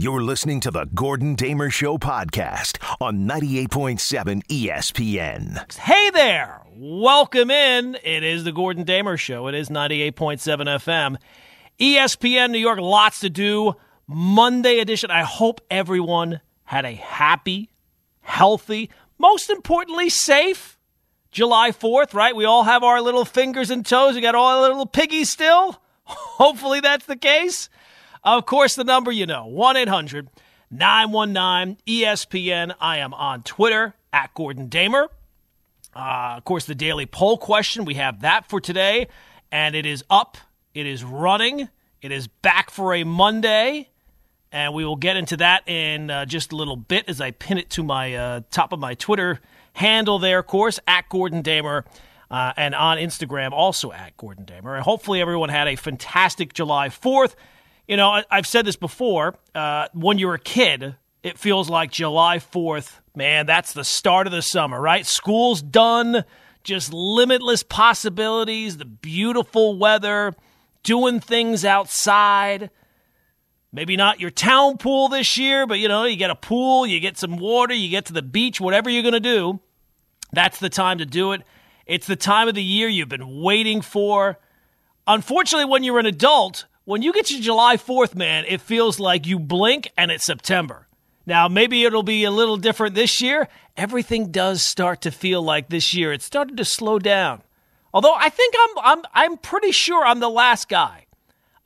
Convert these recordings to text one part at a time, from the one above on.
You're listening to the Gordon Damer Show podcast on 98.7 ESPN. Hey there. Welcome in. It is the Gordon Damer Show. It is 98.7 FM. ESPN New York, lots to do. Monday edition. I hope everyone had a happy, healthy, most importantly, safe July 4th, right? We all have our little fingers and toes. We got all our little piggies still. Hopefully that's the case. Of course, the number you know 1 800 919 ESPN. I am on Twitter at Gordon Damer. Uh, of course, the daily poll question. We have that for today, and it is up, it is running, it is back for a Monday. And we will get into that in uh, just a little bit as I pin it to my uh, top of my Twitter handle there, of course, at Gordon Damer. Uh, and on Instagram, also at Gordon Damer. And hopefully, everyone had a fantastic July 4th. You know, I, have said this before. Uh, when you're a kid, it feels like July 4th, man, that's the start of the summer, right? School's done, just limitless possibilities, the beautiful weather, doing things outside. Maybe not your town pool this year, but you know, you get a pool, you get some water, you get to the beach, whatever you're going to do. That's the time to do it. It's the time of the year you've been waiting for. Unfortunately, when you're an adult, when you get to July 4th, man, it feels like you blink and it's September. Now, maybe it'll be a little different this year. Everything does start to feel like this year. It started to slow down. Although I think I'm I'm I'm pretty sure I'm the last guy.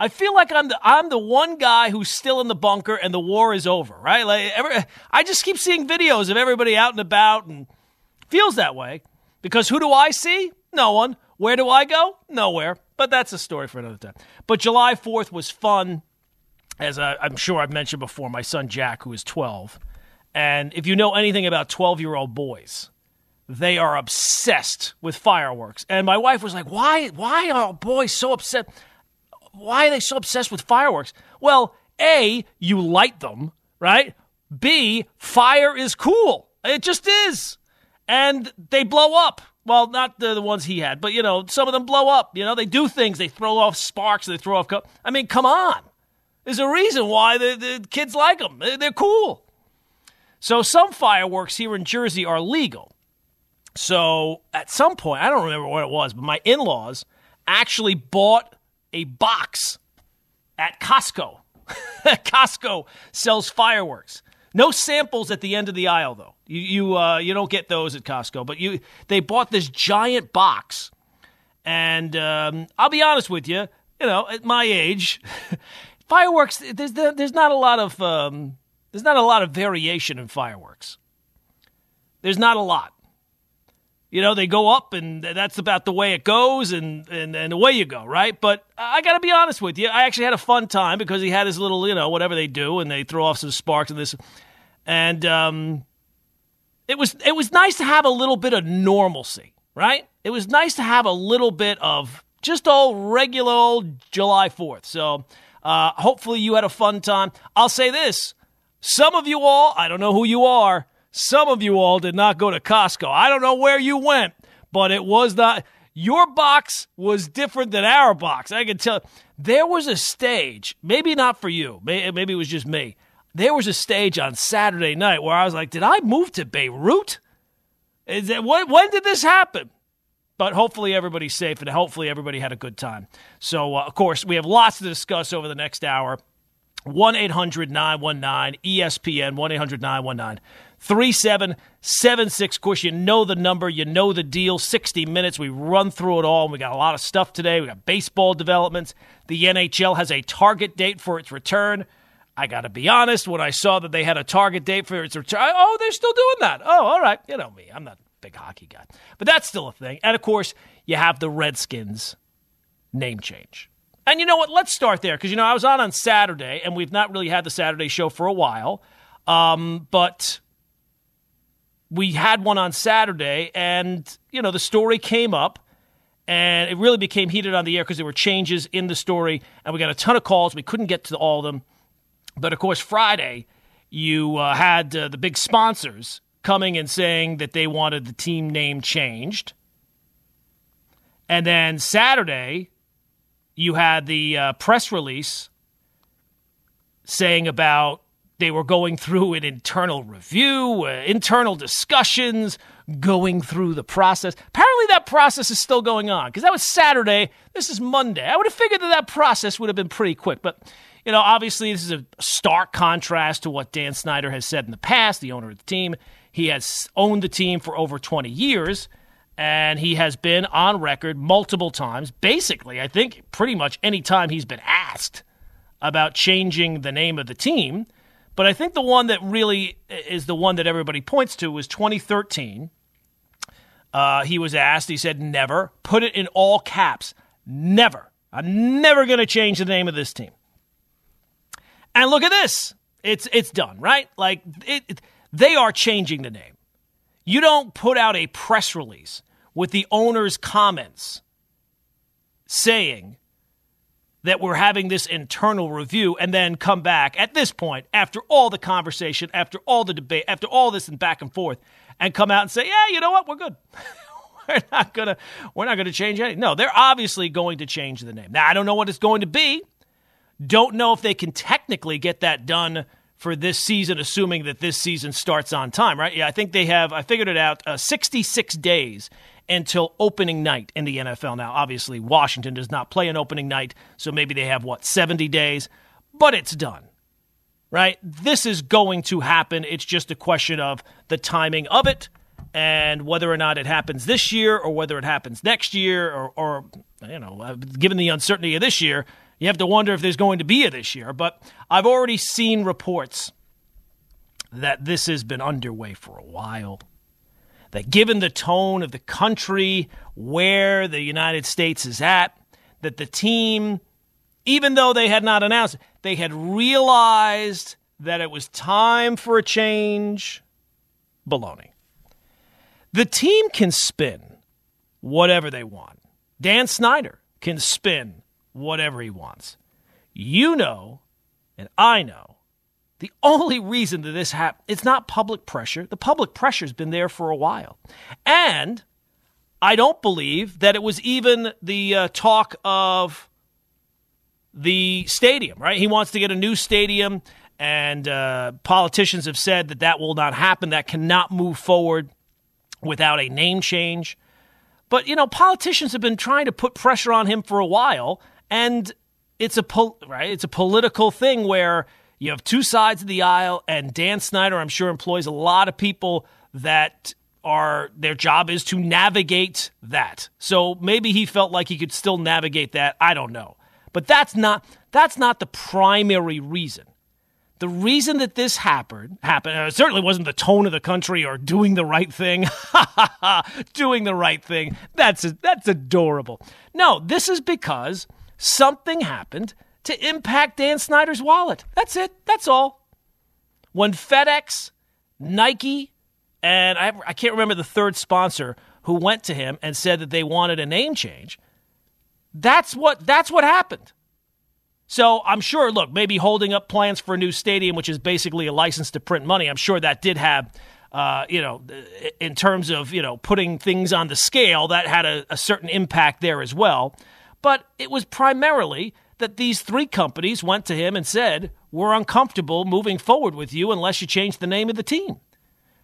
I feel like I'm the I'm the one guy who's still in the bunker and the war is over, right? Like every, I just keep seeing videos of everybody out and about and feels that way. Because who do I see? No one. Where do I go? Nowhere. But that's a story for another time. But July 4th was fun. As I, I'm sure I've mentioned before, my son Jack, who is 12. And if you know anything about 12 year old boys, they are obsessed with fireworks. And my wife was like, Why, why are boys so upset? Why are they so obsessed with fireworks? Well, A, you light them, right? B, fire is cool. It just is and they blow up. Well, not the, the ones he had, but you know, some of them blow up. You know, they do things. They throw off sparks. They throw off. Co- I mean, come on. There's a reason why the, the kids like them. They're, they're cool. So some fireworks here in Jersey are legal. So at some point, I don't remember what it was, but my in-laws actually bought a box at Costco. Costco sells fireworks. No samples at the end of the aisle, though. You you uh, you don't get those at Costco, but you they bought this giant box, and um, I'll be honest with you, you know, at my age, fireworks there's there's not a lot of um, there's not a lot of variation in fireworks. There's not a lot. You know, they go up, and that's about the way it goes, and, and, and away you go, right? But I got to be honest with you. I actually had a fun time because he had his little, you know, whatever they do, and they throw off some sparks and this. And um, it was it was nice to have a little bit of normalcy, right? It was nice to have a little bit of just old regular old July 4th. So uh, hopefully you had a fun time. I'll say this some of you all, I don't know who you are, some of you all did not go to Costco. I don't know where you went, but it was not. Your box was different than our box. I can tell. There was a stage, maybe not for you, maybe it was just me. There was a stage on Saturday night where I was like, did I move to Beirut? Is that, when, when did this happen? But hopefully everybody's safe and hopefully everybody had a good time. So, uh, of course, we have lots to discuss over the next hour. 1 800 919 ESPN, 1 800 919 3776. Of course, you know the number, you know the deal. 60 minutes. We run through it all. We got a lot of stuff today. We got baseball developments. The NHL has a target date for its return. I got to be honest, when I saw that they had a target date for its return, oh, they're still doing that. Oh, all right. You know me, I'm not a big hockey guy. But that's still a thing. And of course, you have the Redskins name change. And you know what? Let's start there because, you know, I was on on Saturday, and we've not really had the Saturday show for a while. Um, but we had one on Saturday, and, you know, the story came up and it really became heated on the air because there were changes in the story, and we got a ton of calls. We couldn't get to all of them. But of course, Friday, you uh, had uh, the big sponsors coming and saying that they wanted the team name changed. And then Saturday, you had the uh, press release saying about they were going through an internal review, uh, internal discussions, going through the process. Apparently, that process is still going on because that was Saturday. This is Monday. I would have figured that that process would have been pretty quick, but. You know, obviously, this is a stark contrast to what Dan Snyder has said in the past, the owner of the team. He has owned the team for over 20 years, and he has been on record multiple times. Basically, I think pretty much any time he's been asked about changing the name of the team. But I think the one that really is the one that everybody points to was 2013. Uh, he was asked, he said, never. Put it in all caps. Never. I'm never going to change the name of this team. And look at this. It's it's done, right? Like it, it, they are changing the name. You don't put out a press release with the owner's comments saying that we're having this internal review and then come back at this point after all the conversation, after all the debate, after all this and back and forth and come out and say, "Yeah, you know what? We're good." we're not to we're not to change anything. No, they're obviously going to change the name. Now, I don't know what it's going to be. Don't know if they can technically get that done for this season, assuming that this season starts on time, right? Yeah, I think they have, I figured it out, uh, 66 days until opening night in the NFL. Now, obviously, Washington does not play an opening night, so maybe they have, what, 70 days? But it's done, right? This is going to happen. It's just a question of the timing of it and whether or not it happens this year or whether it happens next year or, or you know, uh, given the uncertainty of this year, you have to wonder if there's going to be a this year. But I've already seen reports that this has been underway for a while. That given the tone of the country, where the United States is at, that the team, even though they had not announced it, they had realized that it was time for a change. Baloney. The team can spin whatever they want. Dan Snyder can spin whatever he wants. You know, and I know, the only reason that this happened, it's not public pressure. The public pressure's been there for a while. And I don't believe that it was even the uh, talk of the stadium, right? He wants to get a new stadium, and uh, politicians have said that that will not happen. That cannot move forward without a name change. But, you know, politicians have been trying to put pressure on him for a while and it's a pol- right. It's a political thing where you have two sides of the aisle, and Dan Snyder, I'm sure, employs a lot of people that are their job is to navigate that. So maybe he felt like he could still navigate that. I don't know, but that's not that's not the primary reason. The reason that this happened happened uh, certainly wasn't the tone of the country or doing the right thing. doing the right thing. That's that's adorable. No, this is because something happened to impact Dan Snyder's wallet. That's it. That's all. When FedEx, Nike, and I, I can't remember the third sponsor who went to him and said that they wanted a name change, that's what that's what happened. So I'm sure, look, maybe holding up plans for a new stadium, which is basically a license to print money, I'm sure that did have, uh, you know, in terms of, you know, putting things on the scale, that had a, a certain impact there as well. But it was primarily that these three companies went to him and said, We're uncomfortable moving forward with you unless you change the name of the team.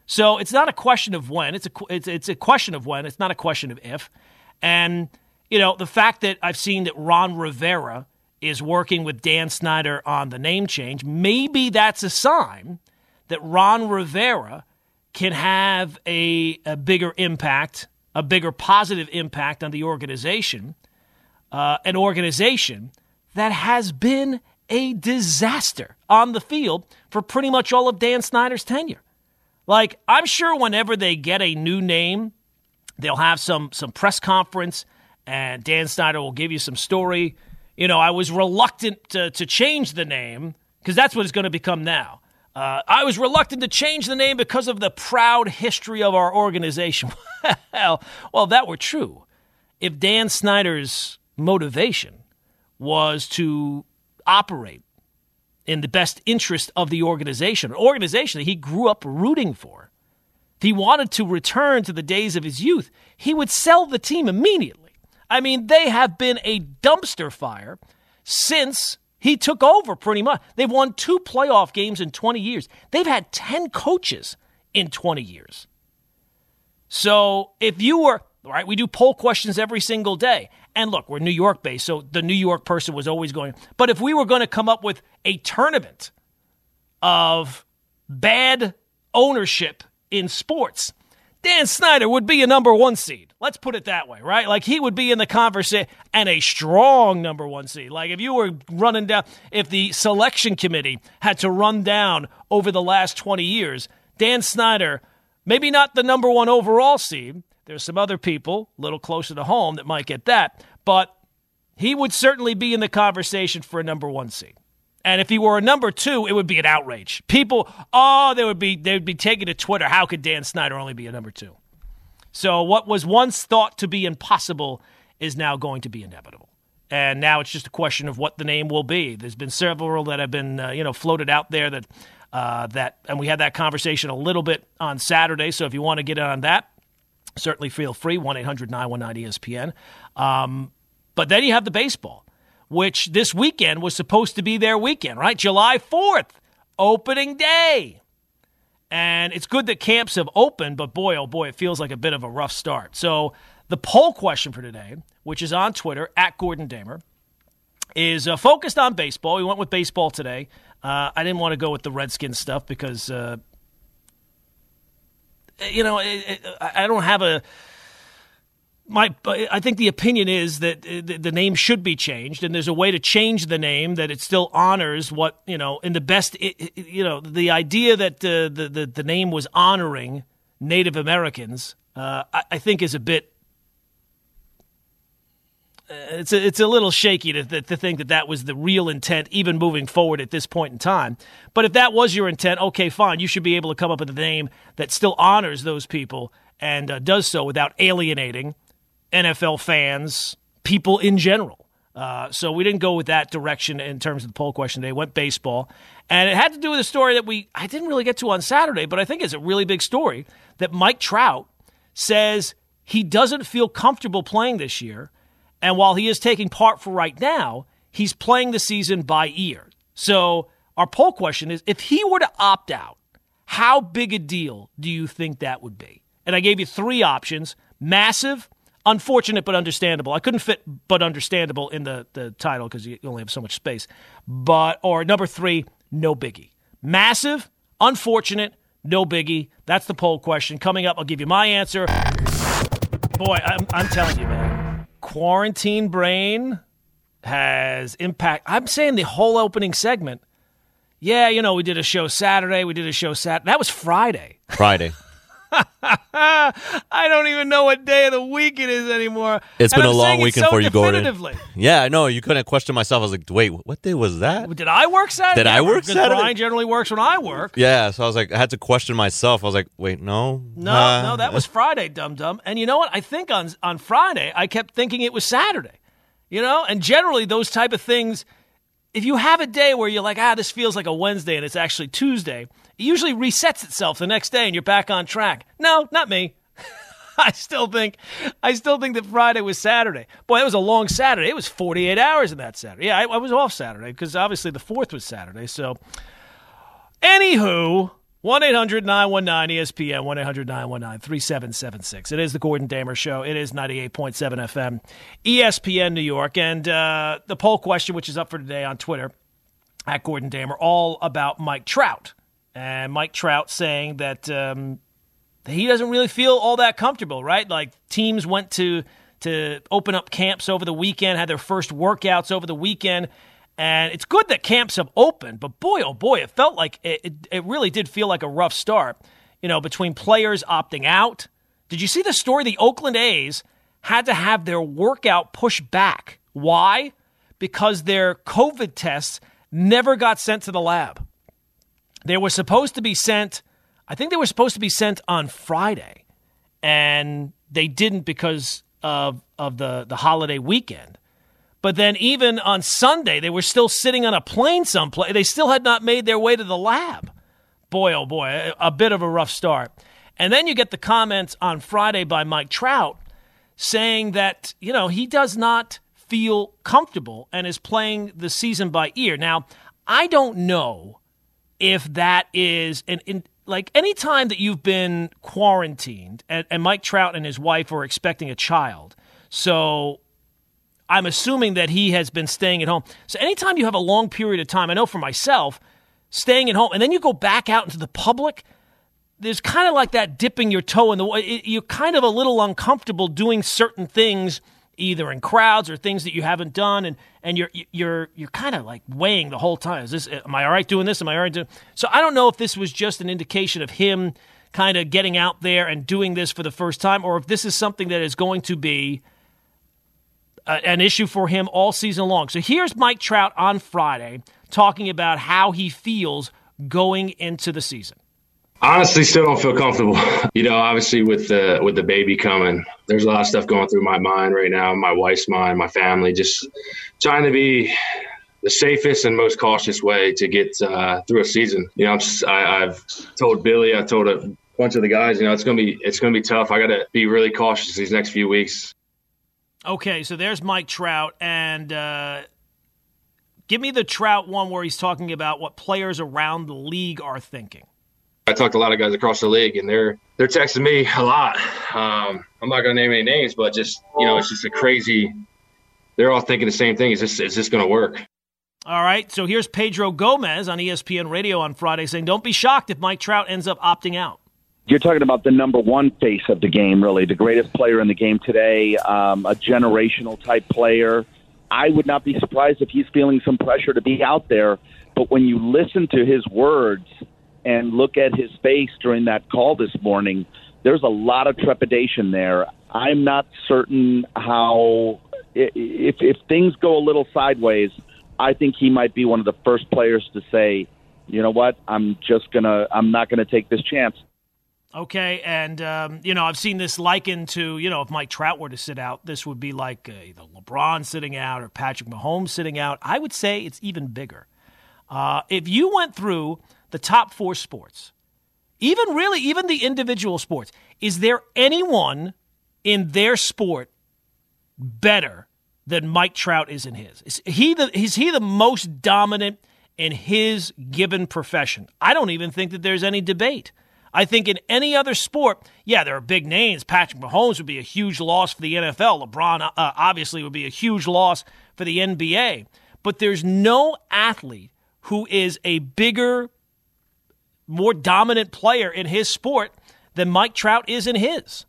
So it's not a question of when, it's a, it's, it's a question of when, it's not a question of if. And, you know, the fact that I've seen that Ron Rivera is working with Dan Snyder on the name change, maybe that's a sign that Ron Rivera can have a, a bigger impact, a bigger positive impact on the organization uh, an organization that has been a disaster on the field for pretty much all of Dan Snyder's tenure. Like, I'm sure whenever they get a new name, they'll have some some press conference and Dan Snyder will give you some story. You know, I was reluctant to, to change the name because that's what it's going to become now. Uh, I was reluctant to change the name because of the proud history of our organization. well, well, that were true. If Dan Snyder's motivation was to operate in the best interest of the organization, an organization that he grew up rooting for. If he wanted to return to the days of his youth, he would sell the team immediately. I mean, they have been a dumpster fire since He took over pretty much. They've won two playoff games in 20 years. They've had 10 coaches in 20 years. So if you were, right, we do poll questions every single day. And look, we're New York based, so the New York person was always going. But if we were going to come up with a tournament of bad ownership in sports, Dan Snyder would be a number one seed. Let's put it that way, right? Like he would be in the conversation and a strong number one seed. Like if you were running down, if the selection committee had to run down over the last 20 years, Dan Snyder, maybe not the number one overall seed. There's some other people a little closer to home that might get that, but he would certainly be in the conversation for a number one seed. And if he were a number two, it would be an outrage. People, oh, they would be they would be taking to Twitter. How could Dan Snyder only be a number two? So what was once thought to be impossible is now going to be inevitable. And now it's just a question of what the name will be. There's been several that have been uh, you know floated out there that uh, that, and we had that conversation a little bit on Saturday. So if you want to get on that, certainly feel free. One 800 919 ESPN. Um, but then you have the baseball which this weekend was supposed to be their weekend, right? July 4th, opening day. And it's good that camps have opened, but boy, oh boy, it feels like a bit of a rough start. So the poll question for today, which is on Twitter, at Gordon Damer, is uh, focused on baseball. We went with baseball today. Uh, I didn't want to go with the Redskins stuff because, uh, you know, I don't have a my I think the opinion is that the name should be changed, and there's a way to change the name that it still honors what you know in the best. You know, the idea that uh, the, the the name was honoring Native Americans, uh, I, I, think, is a bit. Uh, it's a, it's a little shaky to, to think that that was the real intent, even moving forward at this point in time. But if that was your intent, okay, fine. You should be able to come up with a name that still honors those people and uh, does so without alienating NFL fans, people in general. Uh, so we didn't go with that direction in terms of the poll question today. Went baseball, and it had to do with a story that we I didn't really get to on Saturday, but I think it's a really big story that Mike Trout says he doesn't feel comfortable playing this year, and while he is taking part for right now, he's playing the season by ear. So our poll question is: If he were to opt out, how big a deal do you think that would be? And I gave you three options: massive unfortunate but understandable. I couldn't fit but understandable in the, the title because you only have so much space. But or number three, no biggie. Massive, unfortunate, no biggie. That's the poll question. Coming up, I'll give you my answer. Boy, I'm, I'm telling you, man, quarantine brain has impact. I'm saying the whole opening segment. Yeah, you know, we did a show Saturday. We did a show Saturday. That was Friday. Friday. I don't even know what day of the week it is anymore. It's and been I'm a long weekend so for you, Gordon. Yeah, I know. You couldn't question myself. I was like, wait, what day was that? Did I work Saturday? Did I work Because Saturday? Brian generally works when I work. Yeah, so I was like, I had to question myself. I was like, wait, no, No, Uh, no, that was Friday, dum dum. And you know what? I think on on Friday, I kept thinking it was Saturday. You know, and generally those type of things, if you have a day where you're like, ah, this feels like a Wednesday and it's actually Tuesday, it usually resets itself the next day and you're back on track. No, not me. I still think, I still think that Friday was Saturday. Boy, it was a long Saturday. It was 48 hours in that Saturday. Yeah, I, I was off Saturday because obviously the fourth was Saturday. So, anywho, 1 800 919 ESPN, 1 800 919 3776. It is the Gordon Damer Show. It is 98.7 FM, ESPN New York. And uh, the poll question, which is up for today on Twitter, at Gordon Damer, all about Mike Trout. And Mike Trout saying that um, he doesn't really feel all that comfortable, right? Like teams went to to open up camps over the weekend, had their first workouts over the weekend, and it's good that camps have opened. But boy, oh boy, it felt like it, it, it really did feel like a rough start. You know, between players opting out. Did you see the story? The Oakland A's had to have their workout pushed back. Why? Because their COVID tests never got sent to the lab. They were supposed to be sent I think they were supposed to be sent on Friday, and they didn't because of of the the holiday weekend. But then even on Sunday, they were still sitting on a plane someplace. They still had not made their way to the lab. Boy, oh boy, a, a bit of a rough start. And then you get the comments on Friday by Mike Trout saying that, you know, he does not feel comfortable and is playing the season by ear. Now, I don't know if that is an in, like anytime that you've been quarantined and, and Mike Trout and his wife are expecting a child. So I'm assuming that he has been staying at home. So anytime you have a long period of time, I know for myself, staying at home, and then you go back out into the public, there's kind of like that dipping your toe in the. You're kind of a little uncomfortable doing certain things, either in crowds or things that you haven't done, and and you're you're you're kind of like weighing the whole time. Is this? Am I all right doing this? Am I all right doing? So I don't know if this was just an indication of him kind of getting out there and doing this for the first time, or if this is something that is going to be uh, an issue for him all season long. So here's Mike Trout on Friday talking about how he feels going into the season. Honestly, still don't feel comfortable. You know, obviously with the with the baby coming, there's a lot of stuff going through my mind right now, my wife's mind, my family, just trying to be the safest and most cautious way to get uh, through a season. You know, I'm, I, i've told Billy, I told a bunch of the guys, you know, it's gonna be it's gonna be tough. I got to be really cautious these next few weeks. Okay, so there's Mike Trout, and uh, give me the Trout one where he's talking about what players around the league are thinking. I talked to a lot of guys across the league, and they're they're texting me a lot. Um, I'm not going to name any names, but just you know, it's just a crazy. They're all thinking the same thing. Is this is this going to work? All right. So here's Pedro Gomez on ESPN Radio on Friday saying, "Don't be shocked if Mike Trout ends up opting out." You're talking about the number one face of the game, really, the greatest player in the game today, um, a generational type player. I would not be surprised if he's feeling some pressure to be out there. But when you listen to his words and look at his face during that call this morning, there's a lot of trepidation there. I'm not certain how if if things go a little sideways, I think he might be one of the first players to say, "You know what? I'm just gonna I'm not gonna take this chance." Okay, and um, you know I've seen this likened to you know if Mike Trout were to sit out, this would be like uh, either LeBron sitting out or Patrick Mahomes sitting out. I would say it's even bigger. Uh, if you went through the top four sports, even really even the individual sports, is there anyone in their sport better than Mike Trout is in his? Is he the is he the most dominant in his given profession? I don't even think that there's any debate. I think in any other sport, yeah, there are big names. Patrick Mahomes would be a huge loss for the NFL. LeBron uh, obviously would be a huge loss for the NBA. But there's no athlete who is a bigger, more dominant player in his sport than Mike Trout is in his.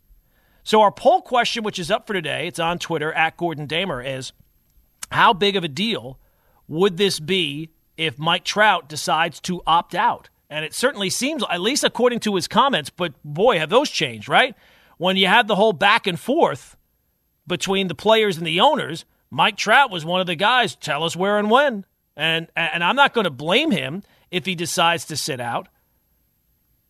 So our poll question, which is up for today, it's on Twitter at Gordon Damer, is how big of a deal would this be if Mike Trout decides to opt out? And it certainly seems, at least according to his comments, but boy, have those changed, right? When you had the whole back and forth between the players and the owners, Mike Trout was one of the guys, tell us where and when. And, and I'm not going to blame him if he decides to sit out.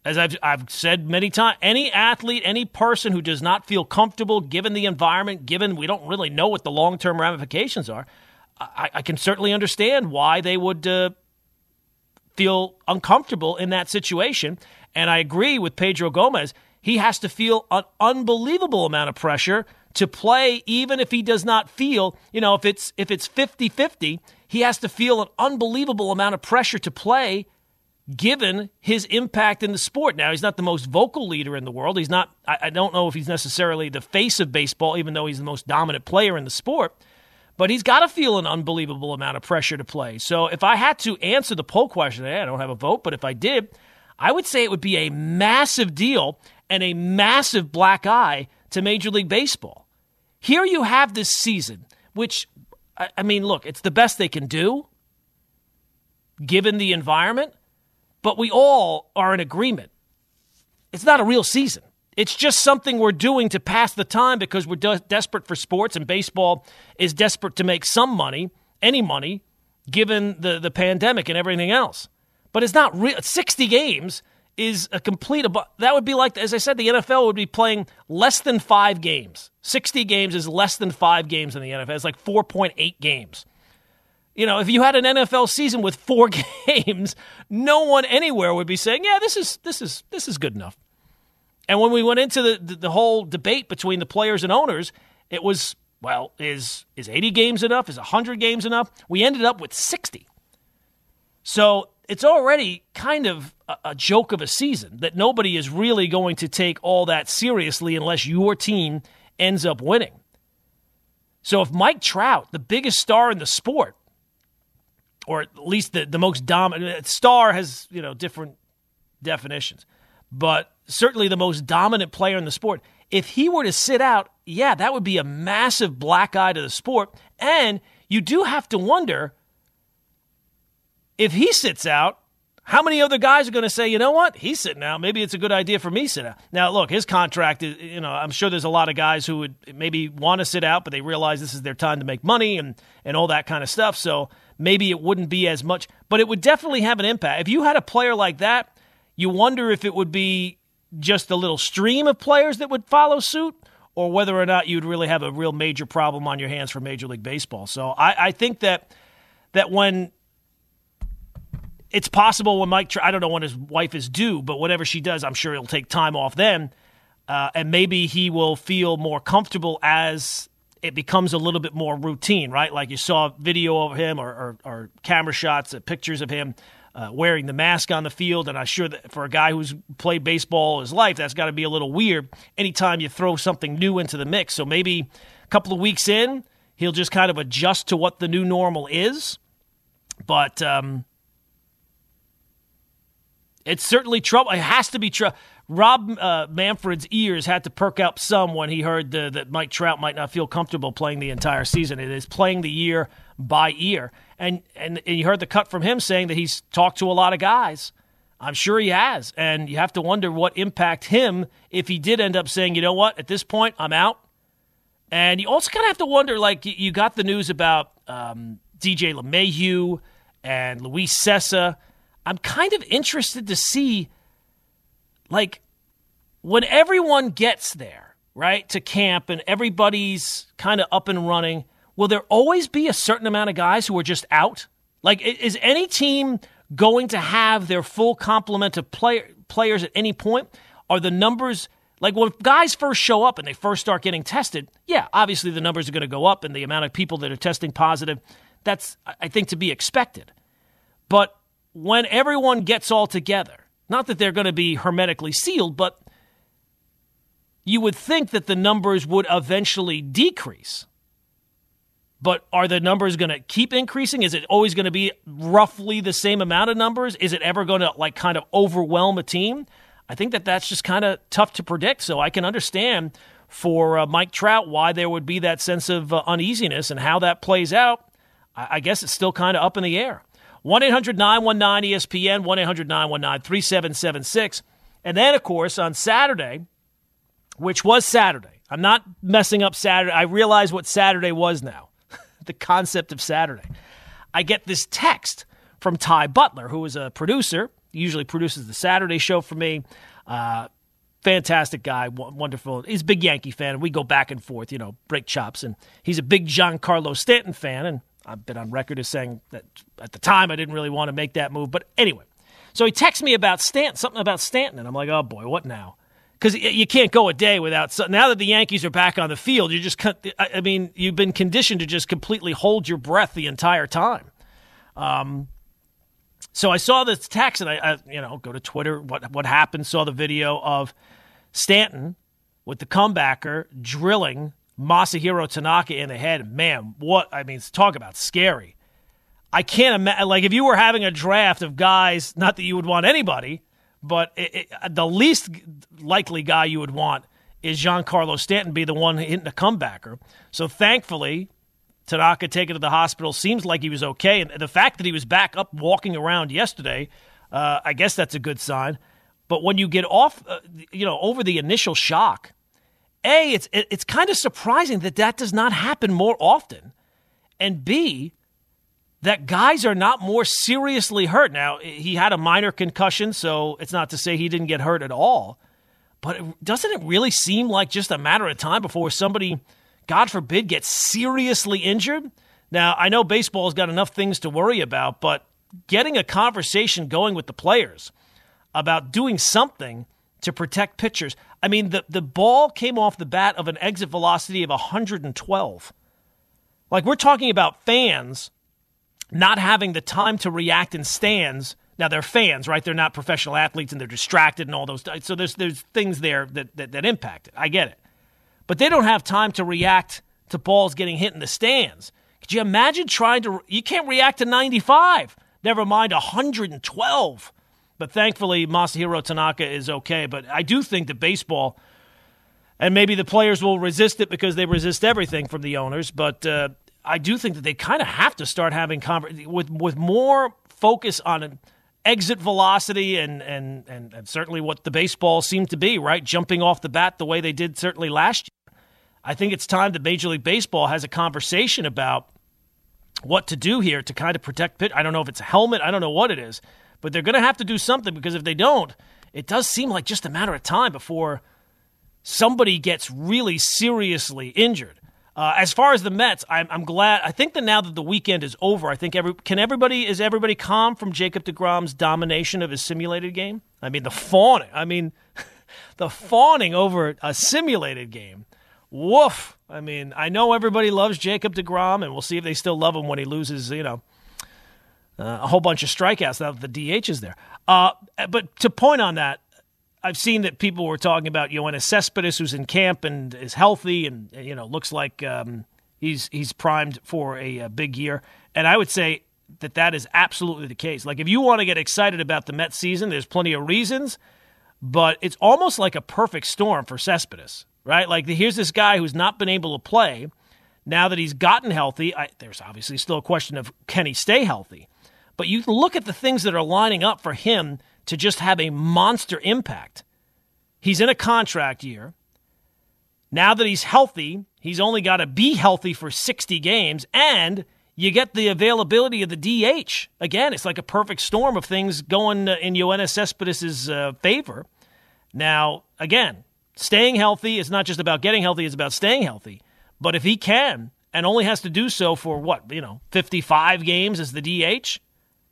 As I've, I've said many times, any athlete, any person who does not feel comfortable given the environment, given we don't really know what the long term ramifications are, I, I, can certainly understand why they would uh, feel uncomfortable in that situation. And I agree with Pedro Gomez. He has to feel an unbelievable amount of pressure to play even if he does not feel, you know, if it's if it's 50-50, he has to feel an unbelievable amount of pressure to play given his impact in the sport. Now, he's not the most vocal leader in the world. He's not I, I don't know if he's necessarily the face of baseball even though he's the most dominant player in the sport but he's got to feel an unbelievable amount of pressure to play. So if I had to answer the poll question, I don't have a vote, but if I did, I would say it would be a massive deal and a massive black eye to Major League Baseball. Here you have this season, which, I mean, look, it's the best they can do given the environment, but we all are in agreement. It's not a real season. It's just something we're doing to pass the time because we're de- desperate for sports, and baseball is desperate to make some money, any money, given the, the pandemic and everything else. But it's not real. 60 games is a complete. That would be like, as I said, the NFL would be playing less than five games. 60 games is less than five games in the NFL. It's like 4.8 games. You know, if you had an NFL season with four games, no one anywhere would be saying, "Yeah, this is this is this is good enough." And when we went into the, the, the whole debate between the players and owners, it was Well, is is 80 games enough? Is 100 games enough? We ended up with 60. So it's already kind of a, a joke of a season that nobody is really going to take all that seriously unless your team ends up winning. So if Mike Trout, the biggest star in the sport, or at least the, the most dominant star has, you know, different definitions, but certainly the most dominant player in the sport, if he were to sit out, yeah, that would be a massive black eye to the sport. And you do have to wonder if he sits out, how many other guys are going to say, you know what, he's sitting out. Maybe it's a good idea for me to sit out. Now, look, his contract is, you know, I'm sure there's a lot of guys who would maybe want to sit out, but they realize this is their time to make money and, and all that kind of stuff. So maybe it wouldn't be as much, but it would definitely have an impact. If you had a player like that, you wonder if it would be just a little stream of players that would follow suit or whether or not you'd really have a real major problem on your hands for Major League Baseball. So I, I think that that when it's possible when Mike, I don't know when his wife is due, but whatever she does, I'm sure he'll take time off then. Uh, and maybe he will feel more comfortable as it becomes a little bit more routine, right? Like you saw video of him or, or, or camera shots, uh, pictures of him uh, wearing the mask on the field. And I'm sure that for a guy who's played baseball his life, that's got to be a little weird anytime you throw something new into the mix. So maybe a couple of weeks in, he'll just kind of adjust to what the new normal is. But um, it's certainly trouble. It has to be trouble. Rob uh, Manfred's ears had to perk up some when he heard the, that Mike Trout might not feel comfortable playing the entire season. It is playing the year by ear, and, and and you heard the cut from him saying that he's talked to a lot of guys. I'm sure he has, and you have to wonder what impact him if he did end up saying, you know what, at this point I'm out. And you also kind of have to wonder, like you got the news about um, DJ LeMahieu and Luis Cessa. I'm kind of interested to see like when everyone gets there, right, to camp and everybody's kind of up and running, will there always be a certain amount of guys who are just out? Like, is any team going to have their full complement of play, players at any point? Are the numbers like when guys first show up and they first start getting tested? Yeah, obviously the numbers are going to go up, and the amount of people that are testing positive, that's I think to be expected. But when everyone gets all together, not that they're going to be hermetically sealed, but you would think that the numbers would eventually decrease. But are the numbers going to keep increasing? Is it always going to be roughly the same amount of numbers? Is it ever going to like kind of overwhelm a team? I think that that's just kind of tough to predict. So I can understand for uh, Mike Trout why there would be that sense of uh, uneasiness and how that plays out. I, I guess it's still kind of up in the air. 1 800 919 ESPN, 1 800 919 3776. And then, of course, on Saturday, which was Saturday, I'm not messing up Saturday. I realize what Saturday was now, the concept of Saturday. I get this text from Ty Butler, who is a producer, usually produces the Saturday show for me. Uh, fantastic guy, wonderful. He's a big Yankee fan, and we go back and forth, you know, break chops. And he's a big Giancarlo Stanton fan, and I've been on record as saying that at the time I didn't really want to make that move. But anyway, so he texts me about Stanton, something about Stanton, and I'm like, oh boy, what now? Because you can't go a day without. Now that the Yankees are back on the field, you just, I mean, you've been conditioned to just completely hold your breath the entire time. Um, so I saw this text, and I, I, you know, go to Twitter. What what happened? Saw the video of Stanton with the comebacker drilling Masahiro Tanaka in the head. Man, what I mean, talk about scary. I can't imagine. Like if you were having a draft of guys, not that you would want anybody, but it, it, the least likely guy you would want is Giancarlo Stanton be the one hitting a comebacker. So thankfully, Tanaka taken to the hospital seems like he was okay, and the fact that he was back up walking around yesterday, uh, I guess that's a good sign. But when you get off, uh, you know, over the initial shock a, it's it's kind of surprising that that does not happen more often, and B, that guys are not more seriously hurt. Now he had a minor concussion, so it's not to say he didn't get hurt at all, but doesn't it really seem like just a matter of time before somebody, God forbid, gets seriously injured? Now I know baseball's got enough things to worry about, but getting a conversation going with the players about doing something to protect pitchers. I mean, the, the ball came off the bat of an exit velocity of 112. Like, we're talking about fans not having the time to react in stands. Now, they're fans, right? They're not professional athletes and they're distracted and all those. So there's, there's things there that, that, that impact it. I get it. But they don't have time to react to balls getting hit in the stands. Could you imagine trying to? You can't react to 95, never mind 112. But thankfully, Masahiro Tanaka is okay. But I do think that baseball, and maybe the players will resist it because they resist everything from the owners. But uh, I do think that they kind of have to start having conver- with with more focus on exit velocity and, and and and certainly what the baseball seemed to be right, jumping off the bat the way they did certainly last year. I think it's time that Major League Baseball has a conversation about what to do here to kind of protect pit. I don't know if it's a helmet. I don't know what it is but they're going to have to do something because if they don't, it does seem like just a matter of time before somebody gets really seriously injured. Uh, as far as the Mets, I'm, I'm, glad. I think that now that the weekend is over, I think every can everybody is everybody calm from Jacob Degrom's domination of his simulated game. I mean the fawning. I mean the fawning over a simulated game. Woof. I mean I know everybody loves Jacob Degrom, and we'll see if they still love him when he loses. You know a whole bunch of strikeouts now that the DH is there. Uh, but to point on that, I've seen that people were talking about Yoenis Cespedes, who's in camp and is healthy, and you know looks like um, he's he's primed for a, a, big year. And I would say that that is absolutely the case. Like if you want to get excited about the Mets season, there's plenty of reasons, but it's almost like a perfect storm for Cespedes, right? Like here's this guy who's not been able to play. Now that he's gotten healthy, I, there's obviously still a question of can he stay healthy. But you look at the things that are lining up for him to just have a monster impact. He's in a contract year. Now that he's healthy, he's only got to be healthy for 60 games, and you get the availability of the DH. Again, it's like a perfect storm of things going in Yoenis Cespedes' uh, favor. Now, again, staying healthy is not just about getting healthy, it's about staying healthy. But if he can, and only has to do so for what, you know, 55 games as the DH,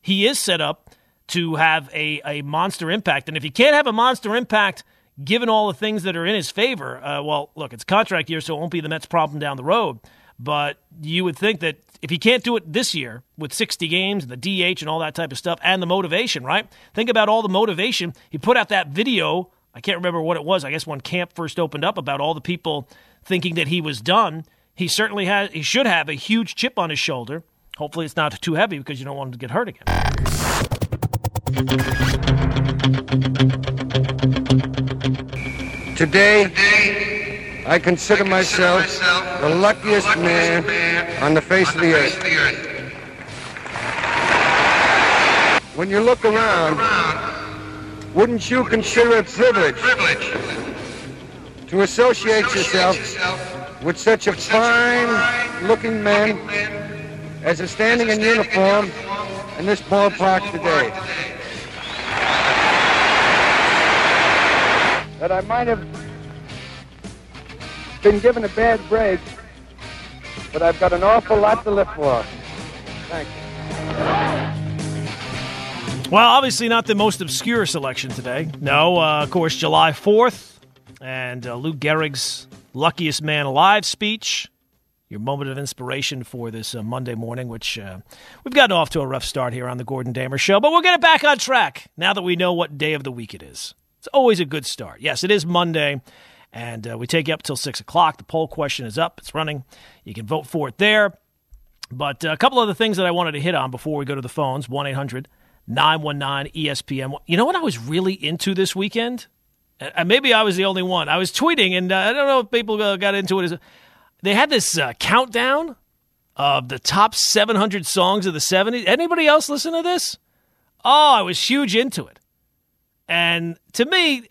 he is set up to have a, a monster impact. And if he can't have a monster impact, given all the things that are in his favor, uh, well, look, it's contract year, so it won't be the Mets' problem down the road. But you would think that if he can't do it this year with 60 games and the DH and all that type of stuff and the motivation, right? Think about all the motivation. He put out that video. I can't remember what it was. I guess when camp first opened up about all the people thinking that he was done. He certainly has. He should have a huge chip on his shoulder. Hopefully, it's not too heavy because you don't want to get hurt again. Today, I consider myself the luckiest man on the face of the earth. When you look around, wouldn't you consider it privilege to associate yourself with such a fine-looking man as is standing in uniform in this ballpark today. That I might have been given a bad break, but I've got an awful lot to live for. Thank you. Well, obviously not the most obscure selection today. No, uh, of course, July 4th and uh, Lou Gehrig's Luckiest Man Alive speech your moment of inspiration for this uh, Monday morning, which uh, we've gotten off to a rough start here on the Gordon Damer Show, but we'll get it back on track now that we know what day of the week it is. It's always a good start. Yes, it is Monday, and uh, we take you up till 6 o'clock. The poll question is up, it's running. You can vote for it there. But uh, a couple other things that I wanted to hit on before we go to the phones 1 800 919 ESPN. You know what I was really into this weekend? And maybe I was the only one. I was tweeting, and uh, I don't know if people uh, got into it they had this uh, countdown of the top 700 songs of the 70s. Anybody else listen to this? Oh, I was huge into it. And to me,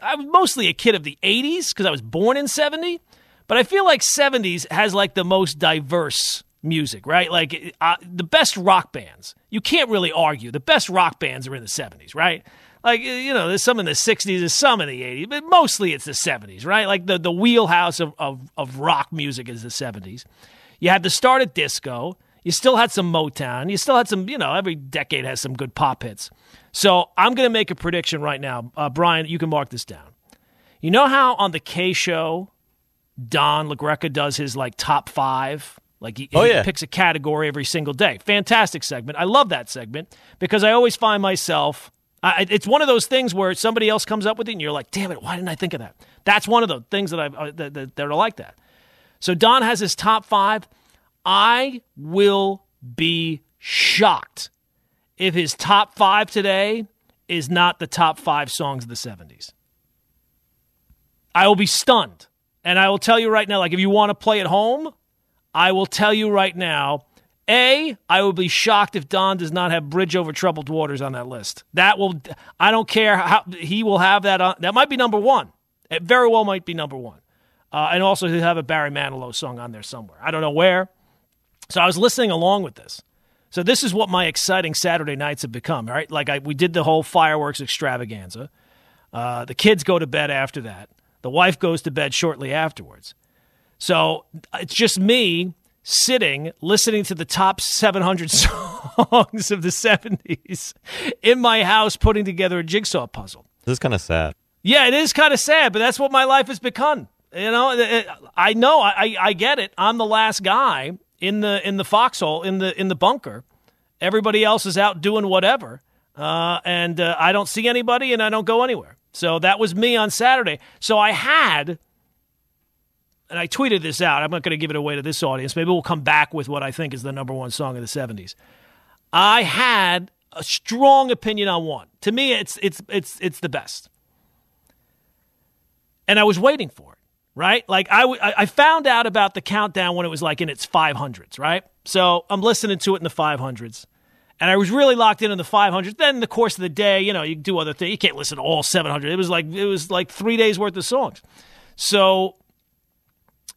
I was mostly a kid of the 80s because I was born in 70, but I feel like 70s has like the most diverse music, right? Like uh, the best rock bands. You can't really argue. The best rock bands are in the 70s, right? Like you know, there's some in the '60s, there's some in the '80s, but mostly it's the '70s, right? Like the the wheelhouse of of, of rock music is the '70s. You had the start of disco. You still had some Motown. You still had some, you know, every decade has some good pop hits. So I'm going to make a prediction right now. Uh, Brian, you can mark this down. You know how on the Kay show, Don LaGreca does his like top five? Like he, Oh, he yeah. picks a category every single day. Fantastic segment. I love that segment because I always find myself. I, it's one of those things where somebody else comes up with it and you're like, damn it, why didn't I think of that? That's one of the things that I uh, that, that, that are like that. So Don has his top five. I will be shocked if his top five today is not the top five songs of the 70s. I will be stunned. And I will tell you right now, like, if you want to play at home, I will tell you right now. A, I will be shocked if Don does not have Bridge Over Troubled Waters on that list. That will, I don't care how, he will have that on, that might be number one. It very well might be number one. Uh, and also he'll have a Barry Manilow song on there somewhere. I don't know where. So I was listening along with this. So this is what my exciting Saturday nights have become. Right, like I, we did the whole fireworks extravaganza. Uh, the kids go to bed after that. The wife goes to bed shortly afterwards. So it's just me sitting listening to the top 700 songs of the 70s in my house, putting together a jigsaw puzzle. This is kind of sad. Yeah, it is kind of sad, but that's what my life has become. You know, it- it- I know, I, I get it. I'm the last guy in the in the foxhole in the in the bunker. Everybody else is out doing whatever, uh, and uh, I don't see anybody, and I don't go anywhere. So that was me on Saturday. So I had, and I tweeted this out. I'm not going to give it away to this audience. Maybe we'll come back with what I think is the number one song of the '70s. I had a strong opinion on one. To me, it's it's it's it's the best and I was waiting for it, right? Like I, w- I found out about the countdown when it was like in its 500s, right? So I'm listening to it in the 500s, and I was really locked in on the 500s. Then in the course of the day, you know, you do other things. You can't listen to all 700. It was like it was like three days worth of songs. So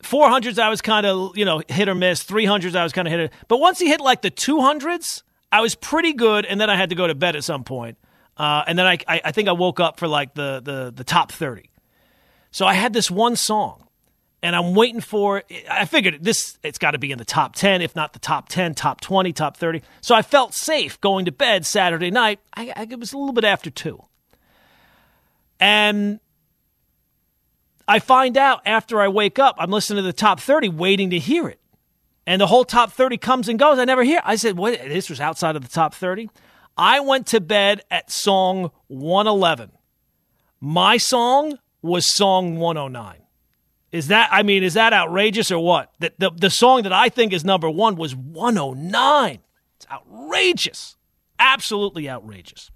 400s, I was kind of you know hit or miss. 300s, I was kind of hit. Or, but once he hit like the 200s, I was pretty good, and then I had to go to bed at some point. Uh, and then I, I I think I woke up for like the the the top 30. So I had this one song, and I'm waiting for. I figured this it's got to be in the top ten, if not the top ten, top twenty, top thirty. So I felt safe going to bed Saturday night. I, I it was a little bit after two, and I find out after I wake up, I'm listening to the top thirty, waiting to hear it, and the whole top thirty comes and goes. I never hear. I said, "What? This was outside of the top 30? I went to bed at song 111. My song was song 109. Is that I mean, is that outrageous or what? The, the the song that I think is number 1 was 109. It's outrageous. Absolutely outrageous.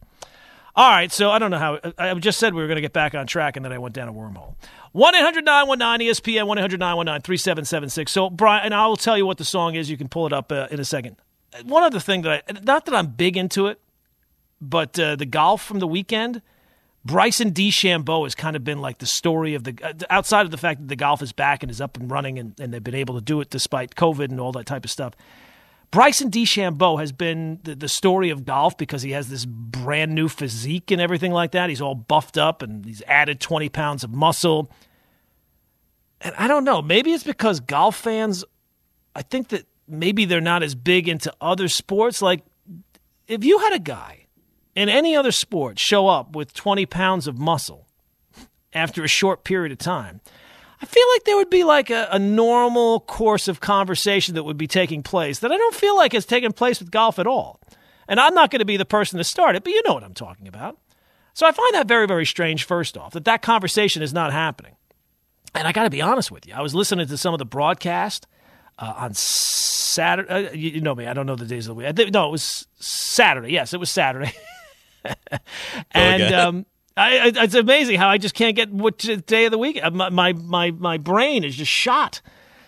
All right, so I don't know how I just said we were going to get back on track and then I went down a wormhole. 1-800-919-ESPN 1-800-919-3776. So Brian, and I will tell you what the song is. You can pull it up uh, in a second. One other thing that I not that I'm big into it, but uh, the golf from the weekend, Bryson DeChambeau has kind of been like the story of the uh, outside of the fact that the golf is back and is up and running and, and they've been able to do it despite COVID and all that type of stuff. Bryson DeChambeau has been the, the story of golf because he has this brand new physique and everything like that. He's all buffed up and he's added 20 pounds of muscle. And I don't know, maybe it's because golf fans, I think that maybe they're not as big into other sports. Like, if you had a guy in any other sport show up with 20 pounds of muscle after a short period of time, I feel like there would be like a, a normal course of conversation that would be taking place that I don't feel like has taken place with golf at all. And I'm not going to be the person to start it, but you know what I'm talking about. So I find that very, very strange, first off, that that conversation is not happening. And I got to be honest with you, I was listening to some of the broadcast uh, on Saturday. Uh, you, you know me, I don't know the days of the week. I think, no, it was Saturday. Yes, it was Saturday. and um, I, it's amazing how I just can't get what day of the week. Uh, My, my my my brain is just shot.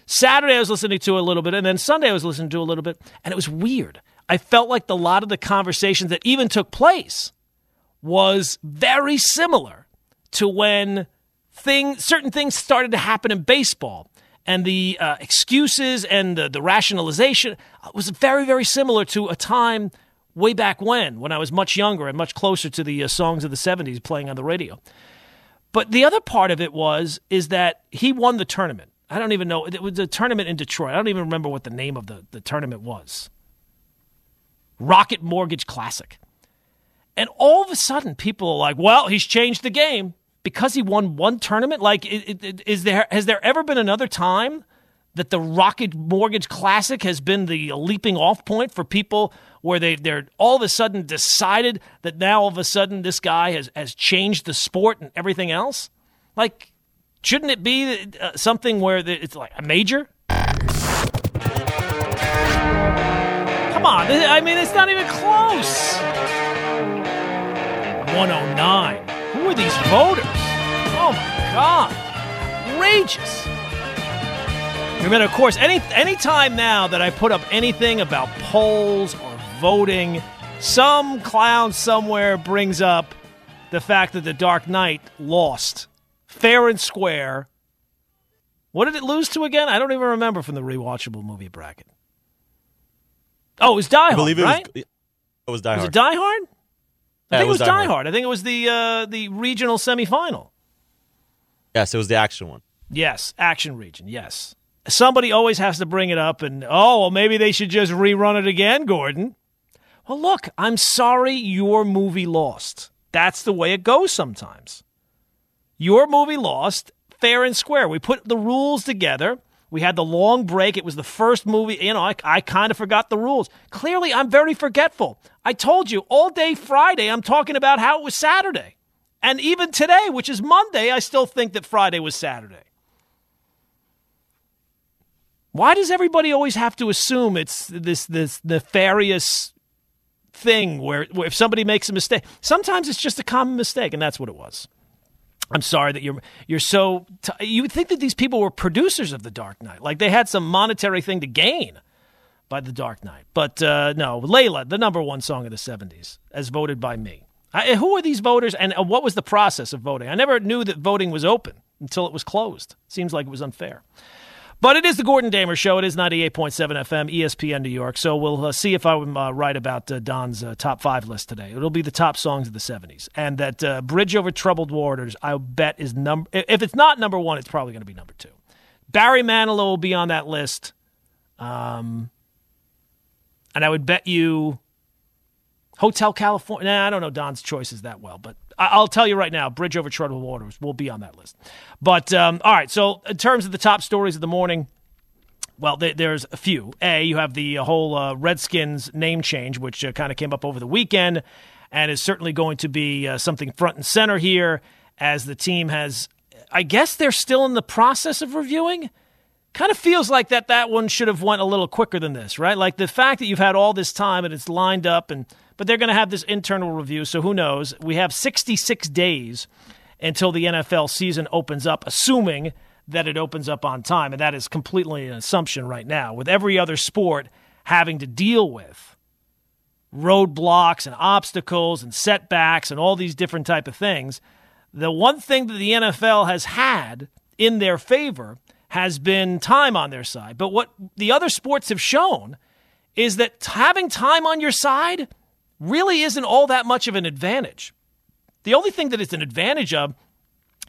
Saturday I was listening to a little bit, and then Sunday I was listening to a little bit, and it was weird. I felt like the lot of the conversations that even took place was very similar to when thing certain things started to happen in baseball and the uh, excuses and the, the rationalization was very very similar to a time way back when when i was much younger and much closer to the uh, songs of the 70s playing on the radio but the other part of it was is that he won the tournament I don't even know. It was a tournament in Detroit. I don't even remember what the name of the, the tournament was. Rocket Mortgage Classic. And all of a sudden, people are like, well, he's changed the game because he won one tournament. Like, is there, has there ever been another time that the Rocket Mortgage Classic has been the leaping off point for people where they, they're all of a sudden decided that now all of a sudden this guy has, has changed the sport and everything else? Like, Shouldn't it be uh, something where it's like a major? Come on. I mean, it's not even close. 109. Who are these voters? Oh my God. Outrageous. Remember, of course, any any time now that I put up anything about polls or voting, some clown somewhere brings up the fact that the Dark Knight lost fair and square. What did it lose to again? I don't even remember from the rewatchable movie bracket. Oh, it was Die Hard, I believe it right? Was, it was Die Hard. Was it Die Hard? I yeah, think it was, it was Die, Hard. I think it was the uh, the regional semifinal. Yes, it was the action one. Yes, action region. Yes. Somebody always has to bring it up, and oh, well, maybe they should just rerun it again, Gordon. Look, I'm sorry your movie lost. That's the way it goes sometimes. Your movie lost fair and square. We put the rules together. We had the long break. It was the first movie. You know, I, I kind of forgot the rules. Clearly, I'm very forgetful. I told you all day Friday, I'm talking about how it was Saturday. And even today, which is Monday, I still think that Friday was Saturday. Why does everybody always have to assume it's this this nefarious thing where, where if somebody makes a mistake, sometimes it's just a common mistake, and that's what it was. I'm sorry that you're you're so. T- you would think that these people were producers of The Dark Knight, like they had some monetary thing to gain by The Dark Knight. But uh, no, Layla, the number one song of the '70s, as voted by me. I, who are these voters, and uh, what was the process of voting? I never knew that voting was open until it was closed. Seems like it was unfair. But it is the Gordon Damer Show. It is 98.7 FM, ESPN New York. So we'll uh, see if I'm uh, right about uh, Don's uh, top five list today. It'll be the top songs of the 70s. And that uh, Bridge Over Troubled Waters, I bet, is number. If it's not number one, it's probably going to be number two. Barry Manilow will be on that list. Um, and I would bet you Hotel California. Nah, I don't know Don's choices that well, but I'll tell you right now, Bridge Over Troubled Waters will be on that list. But um, all right, so in terms of the top stories of the morning, well, there's a few. A, you have the whole uh, Redskins name change, which uh, kind of came up over the weekend, and is certainly going to be uh, something front and center here as the team has. I guess they're still in the process of reviewing. Kind of feels like that that one should have went a little quicker than this, right? Like the fact that you've had all this time and it's lined up and but they're going to have this internal review, so who knows? We have 66 days until the NFL season opens up, assuming that it opens up on time. And that is completely an assumption right now, with every other sport having to deal with roadblocks and obstacles and setbacks and all these different type of things. The one thing that the NFL has had in their favor has been time on their side. But what the other sports have shown is that having time on your side really isn't all that much of an advantage. The only thing that it's an advantage of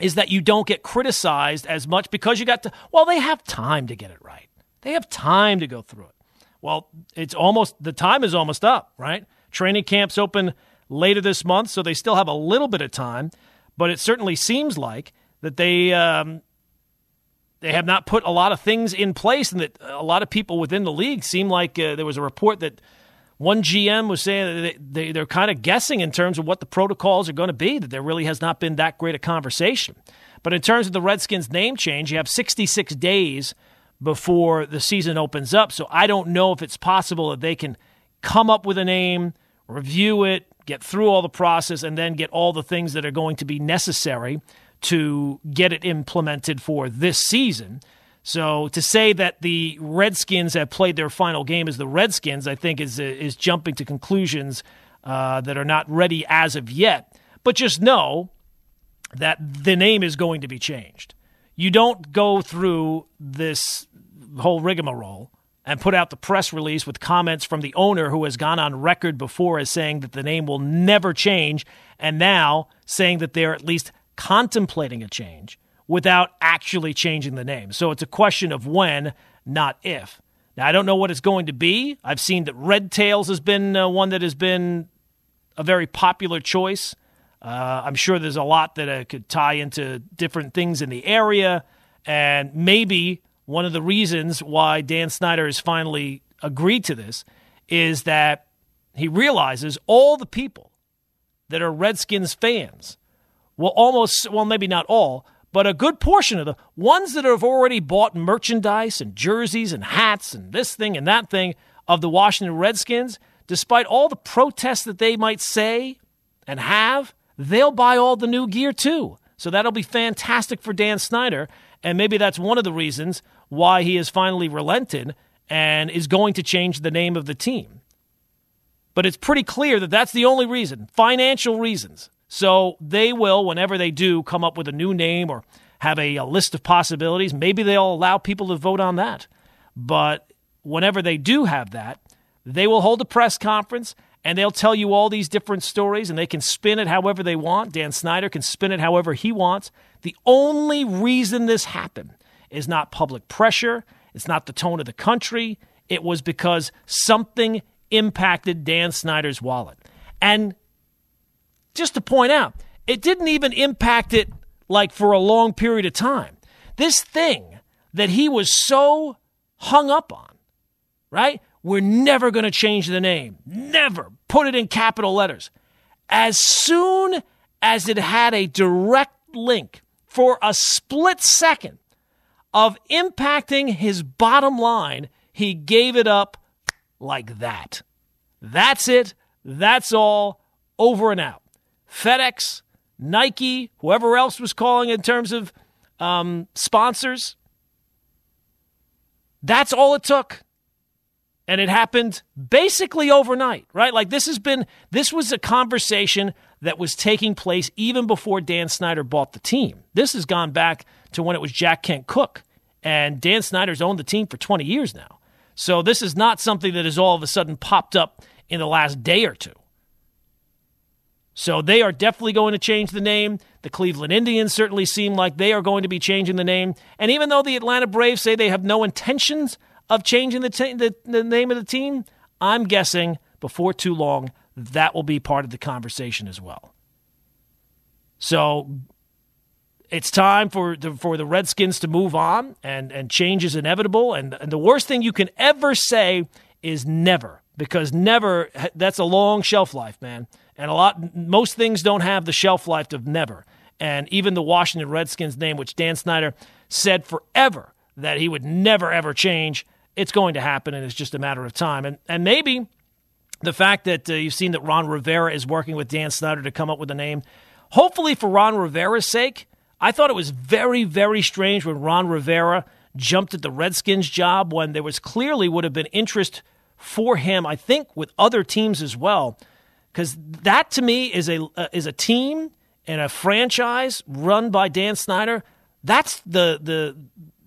is that you don't get criticized as much because you got to, well, they have time to get it right. They have time to go through it. Well, it's almost, the time is almost up, right? Training camps open later this month, so they still have a little bit of time, but it certainly seems like that they, um, they have not put a lot of things in place, and that a lot of people within the league seem like uh, there was a report that one GM was saying that they, they're kind of guessing in terms of what the protocols are going to be, that there really has not been that great a conversation. But in terms of the Redskins name change, you have 66 days before the season opens up. So I don't know if it's possible that they can come up with a name, review it, get through all the process, and then get all the things that are going to be necessary to get it implemented for this season. So to say that the Redskins have played their final game as the Redskins, I think is is jumping to conclusions uh, that are not ready as of yet. But just know that the name is going to be changed. You don't go through this whole rigmarole and put out the press release with comments from the owner who has gone on record before as saying that the name will never change, and now saying that they're at least contemplating a change without actually changing the name. So it's a question of when, not if. Now, I don't know what it's going to be. I've seen that Red Tails has been uh, one that has been a very popular choice. Uh, I'm sure there's a lot that uh, could tie into different things in the area. And maybe one of the reasons why Dan Snyder has finally agreed to this is that he realizes all the people that are Redskins fans will almost, well, maybe not all, but a good portion of the ones that have already bought merchandise and jerseys and hats and this thing and that thing of the Washington Redskins, despite all the protests that they might say and have, they'll buy all the new gear too. So that'll be fantastic for Dan Snyder. And maybe that's one of the reasons why he has finally relented and is going to change the name of the team. But it's pretty clear that that's the only reason financial reasons. So they will, whenever they do, come up with a new name or have a, a list of possibilities. Maybe they'll allow people to vote on that. But whenever they do have that, they will hold a press conference and they'll tell you all these different stories and they can spin it however they want. Dan Snyder can spin it however he wants. The only reason this happened is not public pressure, it's not the tone of the country. It was because something impacted Dan Snyder's wallet. And just to point out, it didn't even impact it like for a long period of time. This thing that he was so hung up on, right? We're never going to change the name. Never. Put it in capital letters. As soon as it had a direct link for a split second of impacting his bottom line, he gave it up like that. That's it. That's all. Over and out. FedEx, Nike, whoever else was calling in terms of um, sponsors. That's all it took. And it happened basically overnight, right? Like this has been, this was a conversation that was taking place even before Dan Snyder bought the team. This has gone back to when it was Jack Kent Cooke. And Dan Snyder's owned the team for 20 years now. So this is not something that has all of a sudden popped up in the last day or two. So they are definitely going to change the name. The Cleveland Indians certainly seem like they are going to be changing the name. And even though the Atlanta Braves say they have no intentions of changing the, the, the name of the team, I'm guessing before too long that will be part of the conversation as well. So it's time for the, for the Redskins to move on, and, and change is inevitable. And, and the worst thing you can ever say is never, because never, that's a long shelf life, man. And a lot, most things don't have the shelf life of never. And even the Washington Redskins name, which Dan Snyder said forever that he would never ever change, it's going to happen, and it's just a matter of time. And and maybe the fact that uh, you've seen that Ron Rivera is working with Dan Snyder to come up with a name, hopefully for Ron Rivera's sake. I thought it was very very strange when Ron Rivera jumped at the Redskins job when there was clearly would have been interest for him. I think with other teams as well because that to me is a uh, is a team and a franchise run by Dan Snyder. That's the the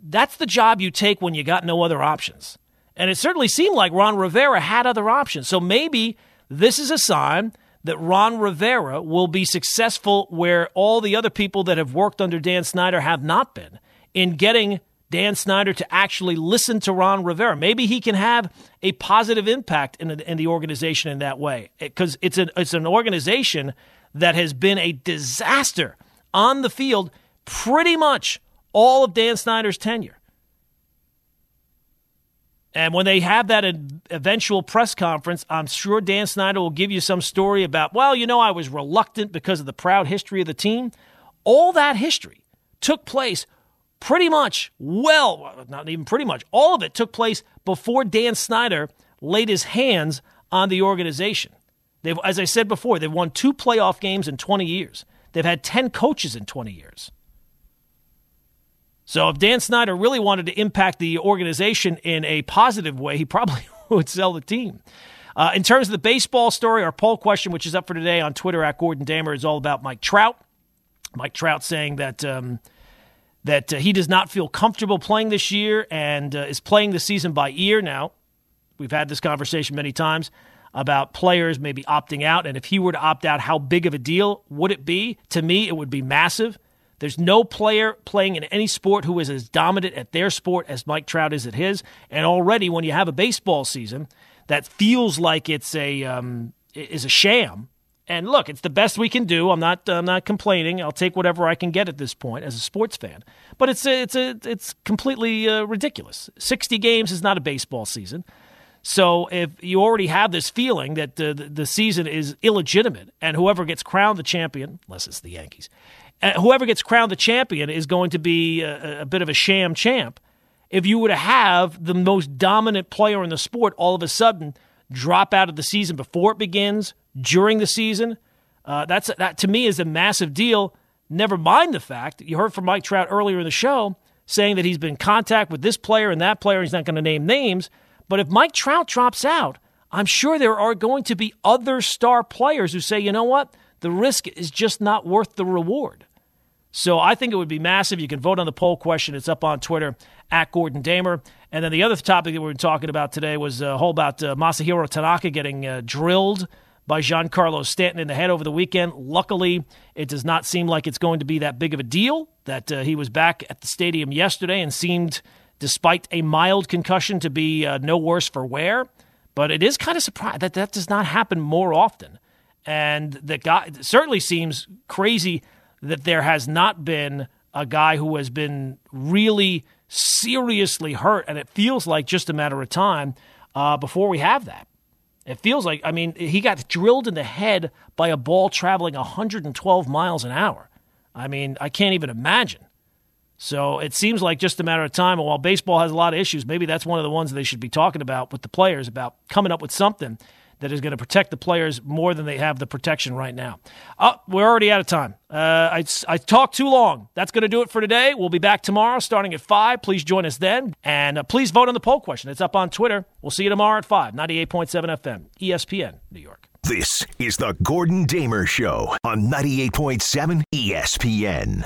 that's the job you take when you got no other options. And it certainly seemed like Ron Rivera had other options. So maybe this is a sign that Ron Rivera will be successful where all the other people that have worked under Dan Snyder have not been in getting Dan Snyder to actually listen to Ron Rivera. Maybe he can have a positive impact in the, in the organization in that way because it's an, it's an organization that has been a disaster on the field pretty much all of Dan Snyder's tenure. And when they have that eventual press conference, I'm sure Dan Snyder will give you some story about, well, you know, I was reluctant because of the proud history of the team. All that history took place pretty much, well, not even pretty much, all of it took place before Dan Snyder laid his hands on the organization. They've, as I said before, they've won two playoff games in 20 years. They've had 10 coaches in 20 years. So if Dan Snyder really wanted to impact the organization in a positive way, he probably would sell the team. Uh, in terms of the baseball story, our poll question, which is up for today on Twitter at Gordon Damer, is all about Mike Trout. Mike Trout saying that um, that uh, he does not feel comfortable playing this year and uh, is playing the season by ear now. We've had this conversation many times about players maybe opting out. And if he were to opt out, how big of a deal would it be? To me, it would be massive. There's no player playing in any sport who is as dominant at their sport as Mike Trout is at his. And already, when you have a baseball season that feels like it's a um, is a sham, and look, it's the best we can do. I'm not I'm not complaining. I'll take whatever I can get at this point as a sports fan. But it's a, it's a, it's completely uh, ridiculous. 60 games is not a baseball season. So if you already have this feeling that the, the season is illegitimate and whoever gets crowned the champion, unless it's the Yankees, uh, whoever gets crowned the champion is going to be a, a bit of a sham champ. If you were to have the most dominant player in the sport all of a sudden drop out of the season before it begins, during the season, uh, that's that to me is a massive deal. Never mind the fact you heard from Mike Trout earlier in the show saying that he's been in contact with this player and that player. He's not going to name names, but if Mike Trout drops out, I'm sure there are going to be other star players who say, you know what, the risk is just not worth the reward. So I think it would be massive. You can vote on the poll question. It's up on Twitter at Gordon Damer. And then the other topic that we were talking about today was a whole about uh, Masahiro Tanaka getting uh, drilled by Giancarlo Stanton in the head over the weekend. Luckily, it does not seem like it's going to be that big of a deal. That uh, he was back at the stadium yesterday and seemed, despite a mild concussion, to be uh, no worse for wear. But it is kind of surprising that that does not happen more often. And the guy certainly seems crazy that there has not been a guy who has been really seriously hurt, and it feels like just a matter of time uh, before we have that. It feels like, I mean, he got drilled in the head by a ball traveling 112 miles an hour. I mean, I can't even imagine. So it seems like just a matter of time. And while baseball has a lot of issues, maybe that's one of the ones they should be talking about with the players about coming up with something that is going to protect the players more than they have the protection right now. Oh, we're already out of time. Uh, I, I talked too long. That's going to do it for today. We'll be back tomorrow starting at 5. Please join us then. And uh, please vote on the poll question. It's up on Twitter. We'll see you tomorrow at 5, 98.7 FM, ESPN, New York. This is the Gordon Damer Show on 98.7 ESPN.